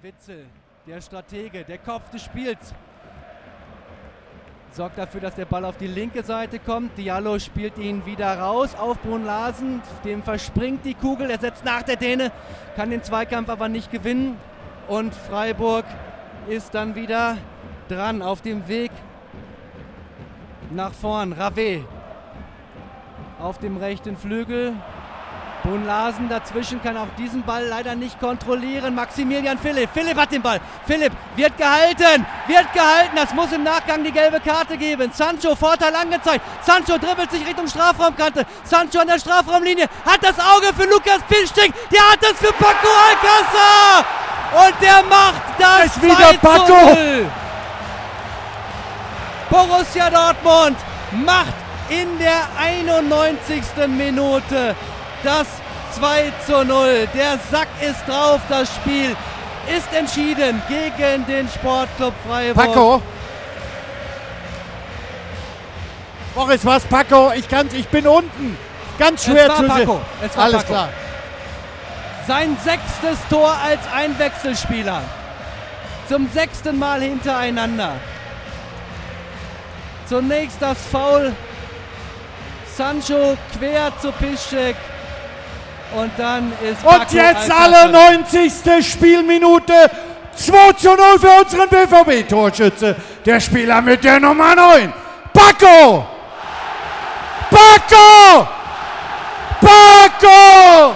Witzel, der Stratege, der Kopf des Spiels. Sorgt dafür, dass der Ball auf die linke Seite kommt. Diallo spielt ihn wieder raus auf Brun Larsen. Dem verspringt die Kugel. Er setzt nach der Däne, kann den Zweikampf aber nicht gewinnen. Und Freiburg ist dann wieder dran auf dem Weg nach vorn. Rave auf dem rechten Flügel. Brun Larsen dazwischen kann auch diesen Ball leider nicht kontrollieren. Maximilian Philipp. Philipp hat den Ball. Philipp wird gehalten. Wird gehalten. Das muss im Nachgang die gelbe Karte geben. Sancho Vorteil angezeigt. Sancho dribbelt sich Richtung Strafraumkante. Sancho an der Strafraumlinie. Hat das Auge für Lukas Piszczek. Der hat das für Paco Alcázar. Und der macht das ist wieder Paco. Borussia Dortmund macht in der 91. Minute das 2 zu 0. Der Sack ist drauf, das Spiel ist entschieden gegen den Sportclub Freiburg. Paco. Boris, was Paco? Ich kann's, ich bin unten. Ganz schwer zu Paco. Es war Alles Paco. klar. Sein sechstes Tor als Einwechselspieler. Zum sechsten Mal hintereinander. Zunächst das Foul. Sancho quer zu Piszczek. Und dann ist Und Paco jetzt alle 90. Spielminute 2 zu 0 für unseren BVB-Torschütze. Der Spieler mit der Nummer 9. Paco! Paco! Paco!